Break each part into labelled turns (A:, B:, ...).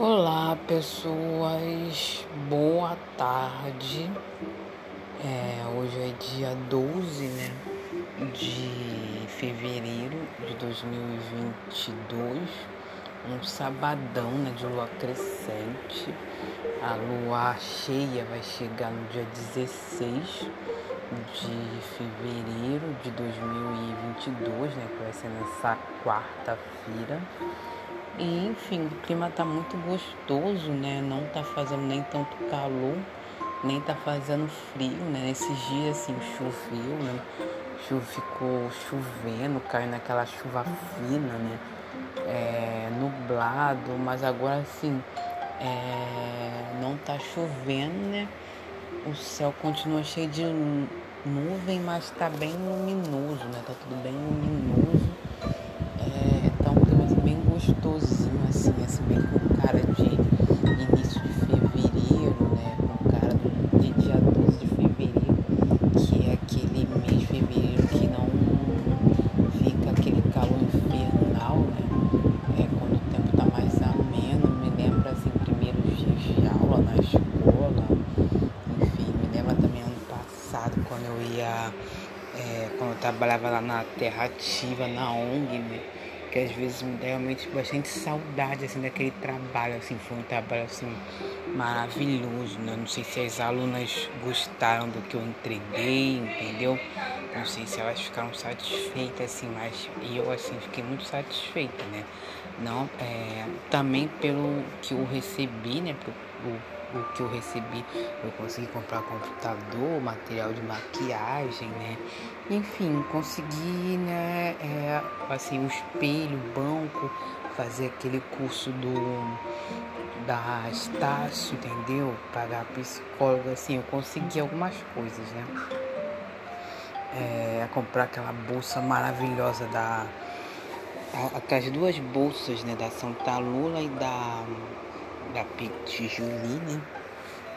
A: Olá, pessoas, boa tarde. É, hoje é dia 12 né, de fevereiro de 2022, um sabadão né, de lua crescente. A lua cheia vai chegar no dia 16 de fevereiro de 2022, né, que vai ser nessa quarta-feira. E enfim, o clima tá muito gostoso, né? Não tá fazendo nem tanto calor, nem tá fazendo frio, né? Nesses dias assim choveu, né? Ficou chovendo, caiu naquela chuva fina, né? É, nublado, mas agora assim é, não tá chovendo, né? O céu continua cheio de nuvem, mas tá bem luminoso, né? Tá tudo bem luminoso gostosinho assim, assim, bem com cara de início de fevereiro, né? Com cara de dia 12 de fevereiro, que é aquele mês de fevereiro que não fica aquele calor infernal, né? É quando o tempo tá mais ameno, me lembra assim, primeiros dias de aula na escola, enfim, me lembra também ano passado quando eu ia, é, quando eu trabalhava lá na Terra Ativa, na ONG, né? Que às vezes me dá realmente bastante saudade assim daquele trabalho assim foi um trabalho assim maravilhoso né? não sei se as alunas gostaram do que eu entreguei entendeu? Não sei se elas ficaram satisfeitas assim mas eu assim fiquei muito satisfeita né? Não é, também pelo que eu recebi né? Pelo, o que eu recebi, eu consegui comprar computador, material de maquiagem, né? Enfim, consegui, né, é, assim, o espelho, o banco, fazer aquele curso do da Estácio, entendeu? Pagar psicóloga, assim, eu consegui algumas coisas, né? É, comprar aquela bolsa maravilhosa da aquelas duas bolsas, né, da Santa Lula e da da Petit Julie, né?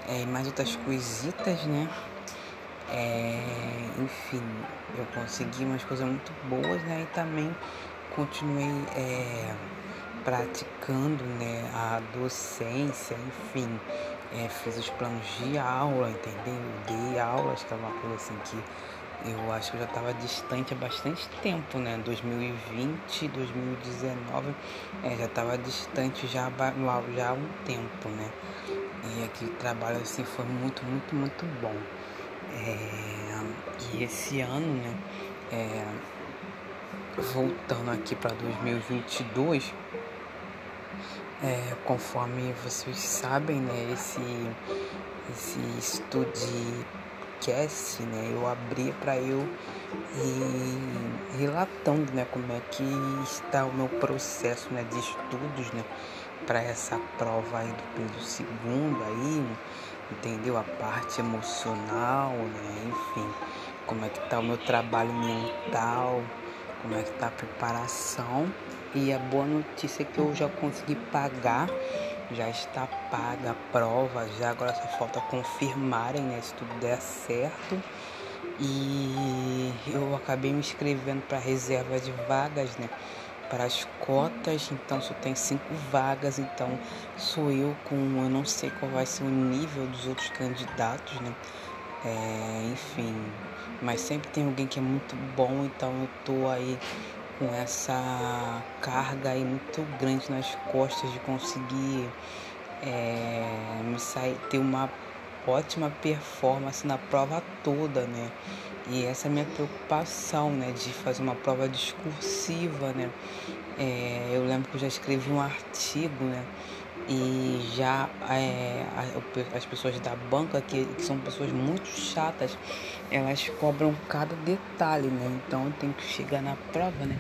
A: É, mais outras coisitas, né? É, enfim, eu consegui umas coisas muito boas, né? E também continuei é, praticando né, a docência, enfim, é, fiz os planos de aula, entendeu? Dei aulas, que é uma coisa assim que eu acho que eu já estava distante há bastante tempo, né? 2020, 2019, é, já estava distante já, já há um tempo, né? E aquele trabalho assim foi muito, muito, muito bom. É, e esse ano, né? É, voltando aqui para 2022, é, conforme vocês sabem, né? Esse, esse estudo podcast, né, eu abri para eu ir relatando, né, como é que está o meu processo, né, de estudos, né, para essa prova aí do período segundo aí, entendeu? A parte emocional, né, enfim, como é que está o meu trabalho mental, como é que está a preparação. E a boa notícia é que eu já consegui pagar já está paga a prova, já agora só falta confirmarem né, se tudo der certo. E eu acabei me inscrevendo para reserva de vagas, né? Para as cotas, então só tem cinco vagas, então sou eu com, eu não sei qual vai ser o nível dos outros candidatos, né? É, enfim, mas sempre tem alguém que é muito bom, então eu tô aí com essa carga aí muito grande nas costas de conseguir é, sair, ter uma ótima performance na prova toda, né? E essa é a minha preocupação, né? De fazer uma prova discursiva, né? É, eu lembro que eu já escrevi um artigo, né? e já é, as pessoas da banca, que, que, são pessoas muito chatas, elas cobram cada detalhe, né? Então eu tenho que chegar na prova, né?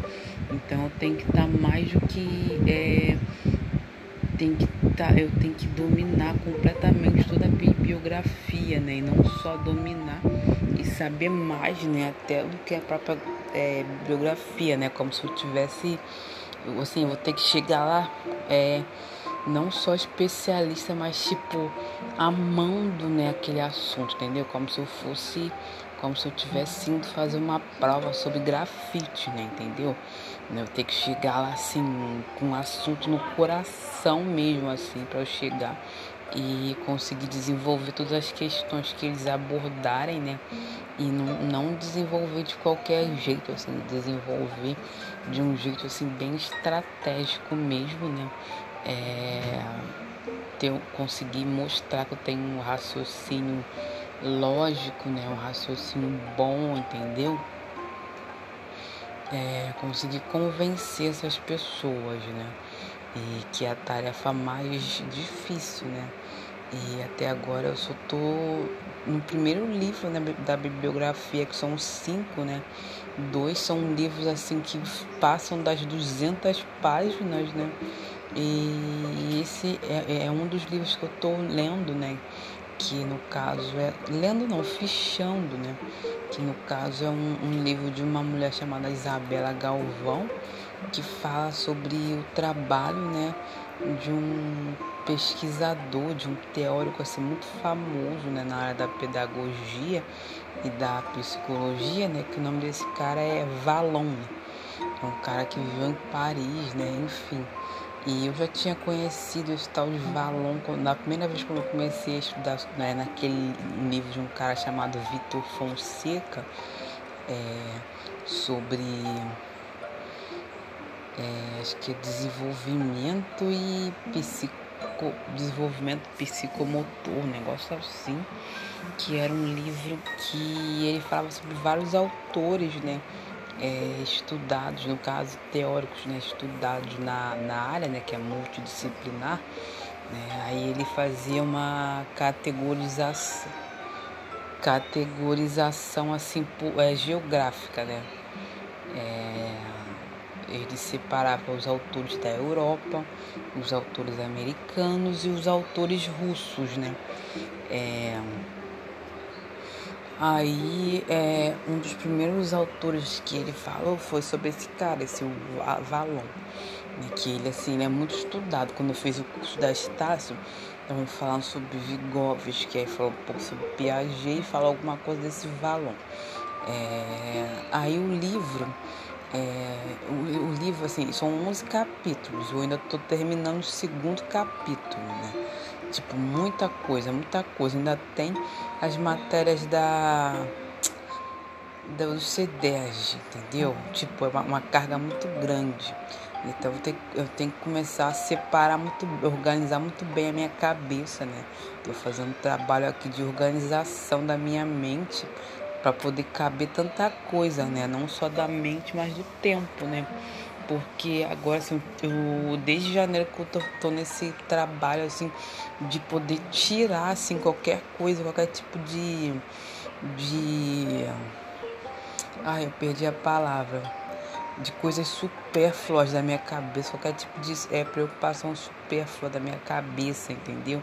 A: Então eu tenho que estar mais do que. É, tem que tá, eu tenho que dominar completamente toda a bibliografia, né? E não só dominar e saber mais, né? Até do que a própria é, bibliografia, né? Como se eu tivesse. Assim, eu vou ter que chegar lá. É, não só especialista, mas tipo amando, né, aquele assunto, entendeu? Como se eu fosse como se eu tivesse indo fazer uma prova sobre grafite, né? Entendeu? Eu ter que chegar lá assim, com um assunto no coração mesmo, assim, para eu chegar e conseguir desenvolver todas as questões que eles abordarem, né? E não, não desenvolver de qualquer jeito, assim, desenvolver de um jeito assim bem estratégico mesmo, né? É, ter, conseguir mostrar que eu tenho um raciocínio lógico, né? Um raciocínio bom, entendeu? É, conseguir convencer essas pessoas, né? E que é a tarefa mais difícil, né? E até agora eu só tô no primeiro livro né, da bibliografia, que são cinco, né? Dois são livros assim que passam das 200 páginas, né? E esse é, é um dos livros que eu tô lendo, né? Que no caso é. Lendo não, fichando, né? Que no caso é um, um livro de uma mulher chamada Isabela Galvão, que fala sobre o trabalho, né? De um pesquisador, de um teórico assim muito famoso né, na área da pedagogia e da psicologia, né, que o nome desse cara é Valon. É um cara que viveu em Paris, né, enfim. E eu já tinha conhecido esse tal de Valon na primeira vez que eu comecei a estudar né, naquele livro de um cara chamado Vitor Fonseca é, sobre é, acho que é desenvolvimento e psico desenvolvimento psicomotor, negócio assim, que era um livro que ele falava sobre vários autores, né? É, estudados, no caso teóricos, né, estudados na, na área, né, que é multidisciplinar, né, aí ele fazia uma categorização, categorização assim é, geográfica, né, é, ele separava os autores da Europa, os autores americanos e os autores russos, né? É... Aí, é, um dos primeiros autores que ele falou foi sobre esse cara, esse Valon, né? que ele, assim, ele é muito estudado. Quando eu fiz o curso da Estácio, estavam falando sobre Vygotsky, aí falou um pouco sobre Piaget e falou alguma coisa desse Valon. É, aí o livro é, o, o, livro, assim, são 11 capítulos. Eu ainda estou terminando o segundo capítulo, né? Tipo, muita coisa, muita coisa. Ainda tem as matérias da do CDEG, entendeu? Tipo, é uma, uma, carga muito grande. Então eu tenho, eu tenho que começar a separar muito, organizar muito bem a minha cabeça, né? Tô fazendo um trabalho aqui de organização da minha mente para poder caber tanta coisa, né? Não só da mente, mas do tempo, né? Porque agora, assim, eu, desde janeiro que eu tô, tô nesse trabalho, assim, de poder tirar, assim, qualquer coisa, qualquer tipo de. de. Ai, eu perdi a palavra de coisas supérfluas da minha cabeça, qualquer tipo de é, preocupação supérflua da minha cabeça, entendeu?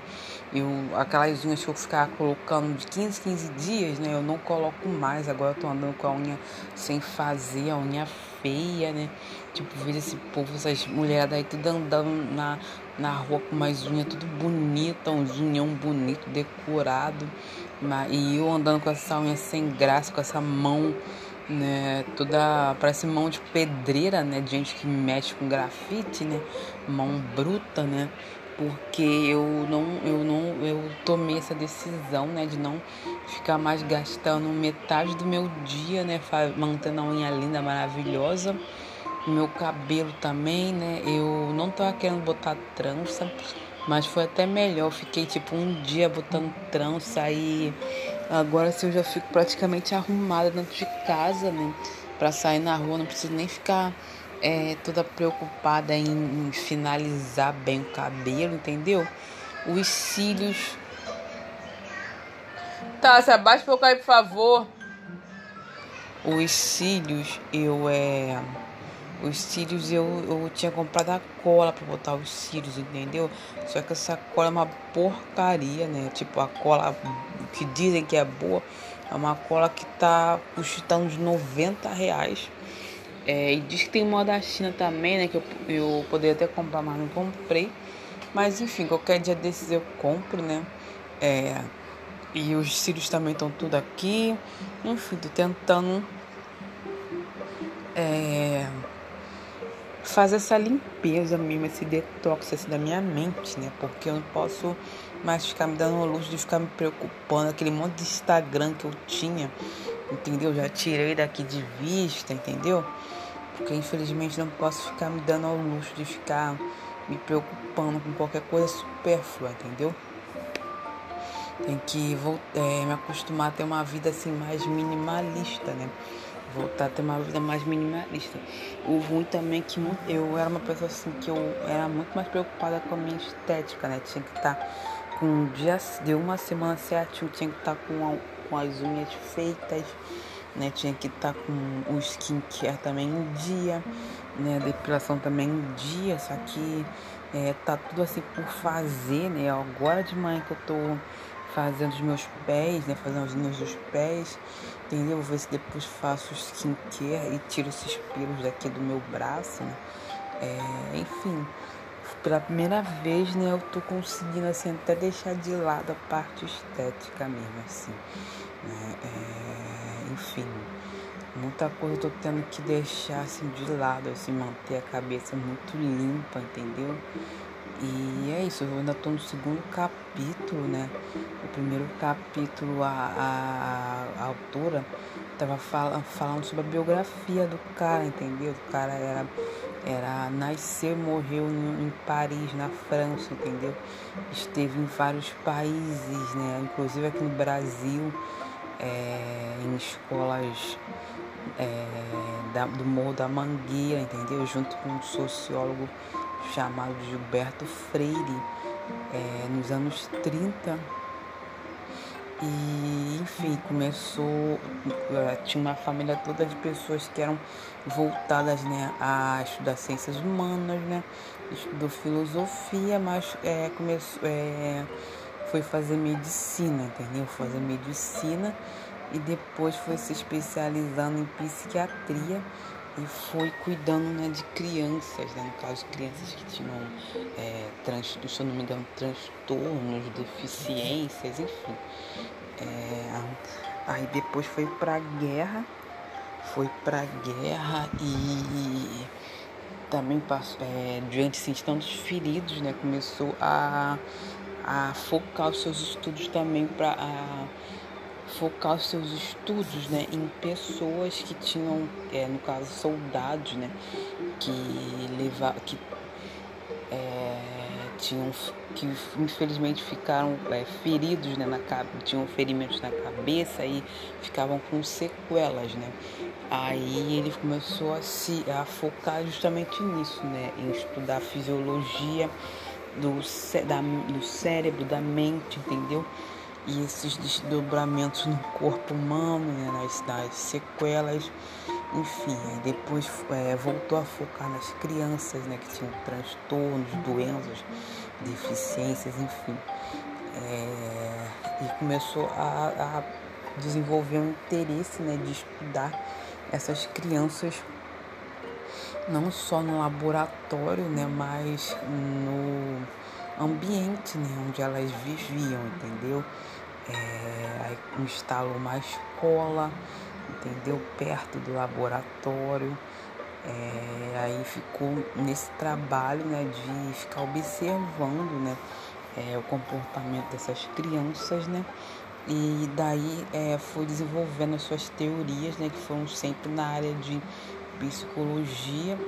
A: Eu, aquelas unhas que eu ficava colocando de 15, 15 dias, né? Eu não coloco mais, agora eu tô andando com a unha sem fazer, a unha feia, né? Tipo, vejo esse povo, essas mulheres aí tudo andando na, na rua com umas unhas tudo bonita, uns unhão bonito, decorado. E eu andando com essa unha sem graça, com essa mão né? Toda parece mão de pedreira, né? De gente que mexe com grafite, né? Mão bruta, né? Porque eu não, eu não, eu tomei essa decisão, né? De não ficar mais gastando metade do meu dia, né? Mantendo a unha linda, maravilhosa. Meu cabelo também, né? Eu não tava querendo botar trança, mas foi até melhor. Fiquei tipo um dia botando trança e Agora se eu já fico praticamente arrumada dentro de casa, né? Pra sair na rua, não preciso nem ficar é, toda preocupada em, finalizar bem o cabelo, entendeu? Os cílios. Tá, se abaixa um pouco aí, por favor. Os cílios, eu é. Os cílios eu, eu tinha comprado a cola para botar os cílios, entendeu? Só que essa cola é uma porcaria, né? Tipo, a cola que dizem que é boa é uma cola que tá custando uns 90 reais. É, e diz que tem moda da China também, né? Que eu, eu poderia até comprar, mas não comprei. Mas enfim, qualquer dia desses eu compro, né? É, E os cílios também estão tudo aqui. Enfim, tô tentando é, fazer essa limpeza mesmo, esse detox assim, da minha mente, né? Porque eu não posso mais ficar me dando luxo de ficar me preocupando. Aquele monte de Instagram que eu tinha, entendeu? Já tirei daqui de vista, entendeu? Porque infelizmente não posso ficar me dando ao luxo de ficar me preocupando com qualquer coisa supérflua, entendeu? Tem que é, me acostumar a ter uma vida assim mais minimalista, né? Voltar a ter uma vida mais minimalista. O ruim também é que eu era uma pessoa assim que eu era muito mais preocupada com a minha estética, né? Tinha que estar tá com um dia, deu uma semana certinho, tinha que estar tá com, a, com as unhas feitas, né? Tinha que estar tá com o skincare também em dia, né? A depilação também em dia, só que é, tá tudo assim por fazer, né? Agora de manhã que eu tô fazendo os meus pés, né? Fazendo os meus dos pés, entendeu? Vou ver se depois faço skincare e tiro esses pelos daqui do meu braço, né? É, enfim, pela primeira vez, né? Eu tô conseguindo, assim, até deixar de lado a parte estética mesmo, assim, né? É, enfim, muita coisa eu tô tendo que deixar, assim, de lado, assim, manter a cabeça muito limpa, entendeu? E é isso, eu ainda estou no segundo capítulo, né? O primeiro capítulo, a, a, a autora estava fala, falando sobre a biografia do cara, entendeu? O cara era, era nasceu morreu em, em Paris, na França, entendeu? Esteve em vários países, né? Inclusive aqui no Brasil, é, em escolas é, da, do Morro da Mangueira, entendeu? Junto com um sociólogo chamado Gilberto Freire, é, nos anos 30. E, enfim, começou. É, tinha uma família toda de pessoas que eram voltadas né, a estudar ciências humanas, né? Estudou filosofia, mas é, começou, é, foi fazer medicina, entendeu? Fazer medicina e depois foi se especializando em psiquiatria e foi cuidando né, de crianças, né, no caso crianças que tinham, é, trans, se eu não me engano, transtornos, deficiências, enfim. É, aí depois foi pra guerra, foi pra guerra e também passou, é, diante de tantos feridos, né, começou a, a focar os seus estudos também para focar os seus estudos né, em pessoas que tinham, é, no caso, soldados, né, que levavam, que é, tinham, que infelizmente ficaram é, feridos, né, na, tinham ferimentos na cabeça e ficavam com sequelas, né. Aí ele começou a se a focar justamente nisso, né, em estudar a fisiologia do, da, do cérebro, da mente, entendeu? E esses desdobramentos no corpo humano, né, nas, nas sequelas, enfim, depois é, voltou a focar nas crianças né, que tinham transtornos, doenças, deficiências, enfim. É, e começou a, a, desenvolver um interesse né, de estudar essas crianças não só no laboratório, né, mas no ambiente né, onde elas viviam, entendeu? É, aí instalou uma escola, entendeu? Perto do laboratório. É, aí ficou nesse trabalho né, de ficar observando né, é, o comportamento dessas crianças, né? E daí é, foi desenvolvendo as suas teorias, né, que foram sempre na área de psicologia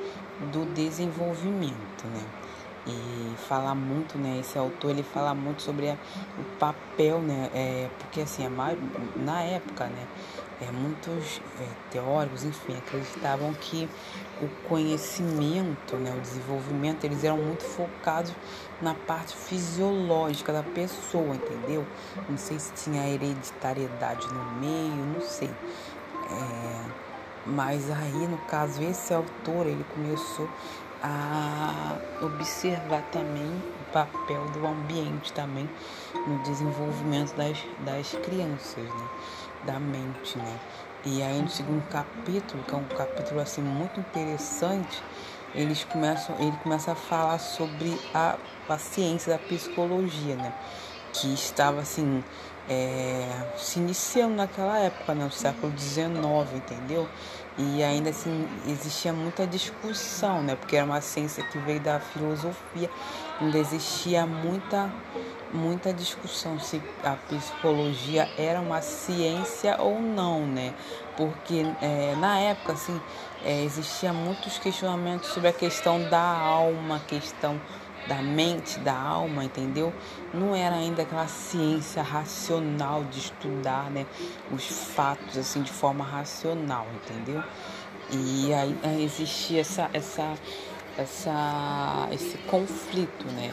A: do desenvolvimento, né? E fala muito, né? Esse autor ele fala muito sobre a, o papel, né? É, porque assim, na época, né? É, muitos é, teóricos, enfim, acreditavam que o conhecimento, né, o desenvolvimento, eles eram muito focados na parte fisiológica da pessoa, entendeu? Não sei se tinha hereditariedade no meio, não sei. É, mas aí, no caso, esse autor, ele começou a observar também o papel do ambiente também no desenvolvimento das, das crianças, né? da mente, né? E aí no segundo capítulo, que é um capítulo assim muito interessante, eles começam, ele começa a falar sobre a, a ciência da psicologia, né? Que estava assim é, se iniciando naquela época, no século XIX, entendeu? E ainda assim existia muita discussão, né? Porque era uma ciência que veio da filosofia, ainda existia muita muita discussão se a psicologia era uma ciência ou não, né? Porque é, na época, assim, é, existia muitos questionamentos sobre a questão da alma, questão da mente, da alma, entendeu? Não era ainda aquela ciência racional de estudar, né, os fatos assim de forma racional, entendeu? E aí, aí existia essa essa essa esse conflito, né?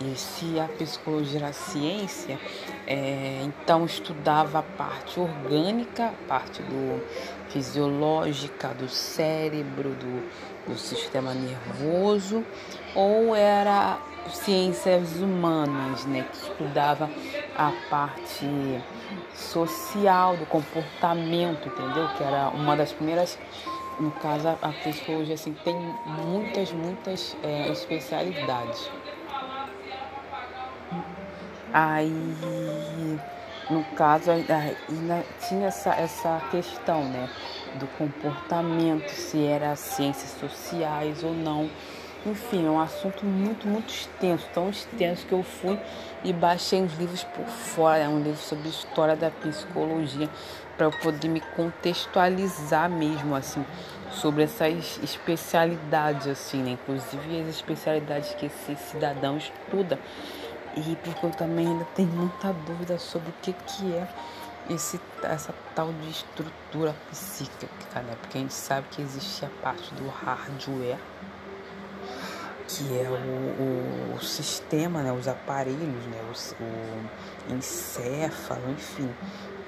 A: E se a psicologia era ciência, é, então estudava a parte orgânica, a parte do fisiológica do cérebro, do, do sistema nervoso, ou era ciências humanas, né, que estudava a parte social do comportamento, entendeu? Que era uma das primeiras no caso a psicologia assim tem muitas muitas é, especialidades Aí, no caso, ainda tinha essa, essa questão, né? Do comportamento, se era ciências sociais ou não. Enfim, é um assunto muito, muito extenso, tão extenso que eu fui e baixei os livros por fora, é um livro sobre história da psicologia, para eu poder me contextualizar mesmo, assim, sobre essas especialidades, assim, né? Inclusive as especialidades que esse cidadão estuda e porque eu também ainda tenho muita dúvida sobre o que, que é esse, essa tal de estrutura psíquica, né? Porque a gente sabe que existe a parte do hardware, que é o, o sistema, né? Os aparelhos, né? O, o encéfalo, enfim.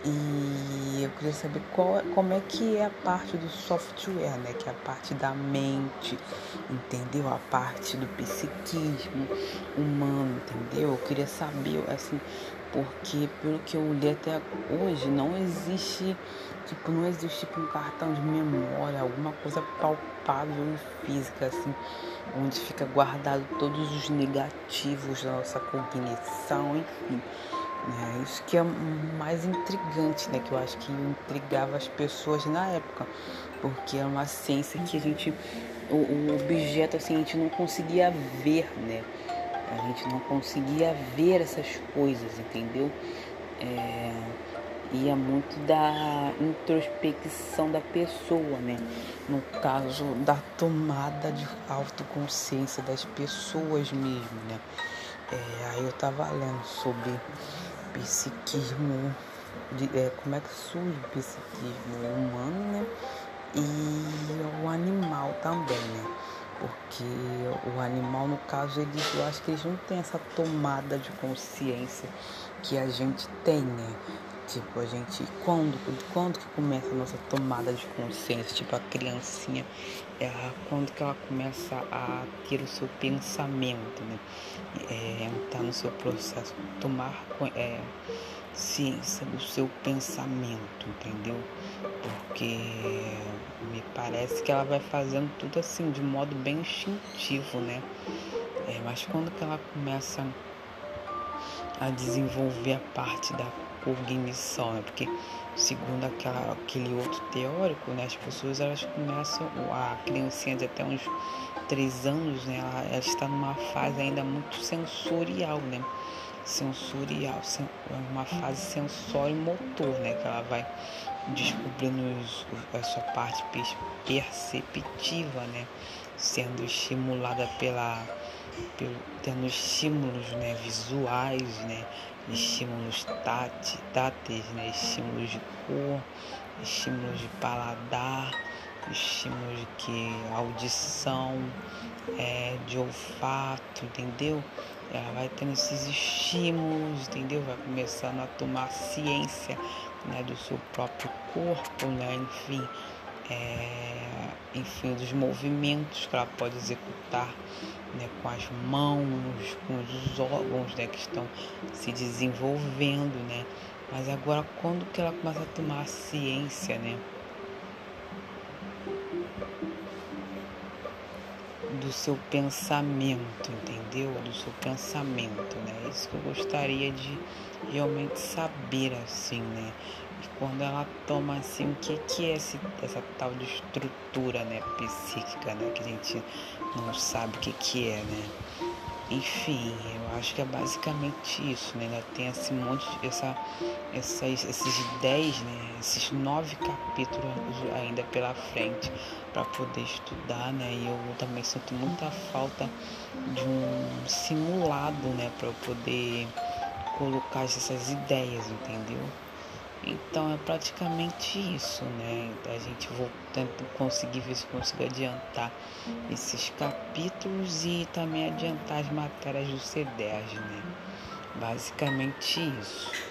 A: E eu queria saber qual, como é que é a parte do software, né? Que é a parte da mente, entendeu? A parte do psiquismo humano, entendeu? Eu queria saber, assim, porque pelo que eu li até hoje, não existe, tipo, não existe tipo, um cartão de memória, alguma coisa palpável e física, assim, onde fica guardado todos os negativos da nossa cognição, enfim. É isso que é mais intrigante, né? Que eu acho que intrigava as pessoas na época, porque é uma ciência que a gente, o, o objeto assim, a gente não conseguia ver, né? A gente não conseguia ver essas coisas, entendeu? É, ia muito da introspecção da pessoa, né? No caso da tomada de autoconsciência das pessoas mesmo, né? É, aí eu tava lendo sobre psiquismo, de, é, como é que surge o psiquismo humano, né? E o animal também, né? Porque o animal, no caso, eles, eu acho que eles não têm essa tomada de consciência que a gente tem, né? Tipo, a gente, quando, quando que começa a nossa tomada de consciência? Tipo, a criancinha, é, quando que ela começa a ter o seu pensamento, né? É, tá no seu processo, tomar é, ciência do seu pensamento, entendeu? Porque me parece que ela vai fazendo tudo assim, de modo bem instintivo, né? É, mas quando que ela começa a desenvolver a parte da cognição, né? Porque segundo aquela, aquele outro teórico, né, as pessoas elas começam, a criancinha de até uns três anos, né, ela, ela está numa fase ainda muito sensorial, né, sensorial, sen, uma fase sensório-motor, né, que ela vai descobrindo os, a sua parte perceptiva, né, sendo estimulada pela, pelo, tendo estímulos, né, visuais, né, estímulos táteis, né? estímulos de cor, estímulos de paladar, estímulos de audição, é, de olfato, entendeu? Ela vai tendo esses estímulos, entendeu? Vai começando a tomar ciência né, do seu próprio corpo, né? Enfim, é, enfim, dos movimentos que ela pode executar né, com as mãos, com os órgãos né, que estão se desenvolvendo, né? Mas agora quando que ela começa a tomar ciência, né? Do seu pensamento, entendeu? Do seu pensamento, né? Isso que eu gostaria de realmente saber, assim, né? Quando ela toma, assim, o que, que é esse, essa tal de estrutura, né? Psíquica, né? Que a gente não sabe o que, que é, né? Enfim, eu acho que é basicamente isso, né? Ainda tem esse monte, essa, essas, esses dez, né? Esses nove capítulos ainda pela frente para poder estudar, né? E eu também sinto muita falta de um simulado, né? Para eu poder colocar essas ideias, entendeu? Então é praticamente isso, né? A gente voltando conseguir ver se consigo adiantar esses capítulos e também adiantar as matérias do C10, né? Basicamente isso.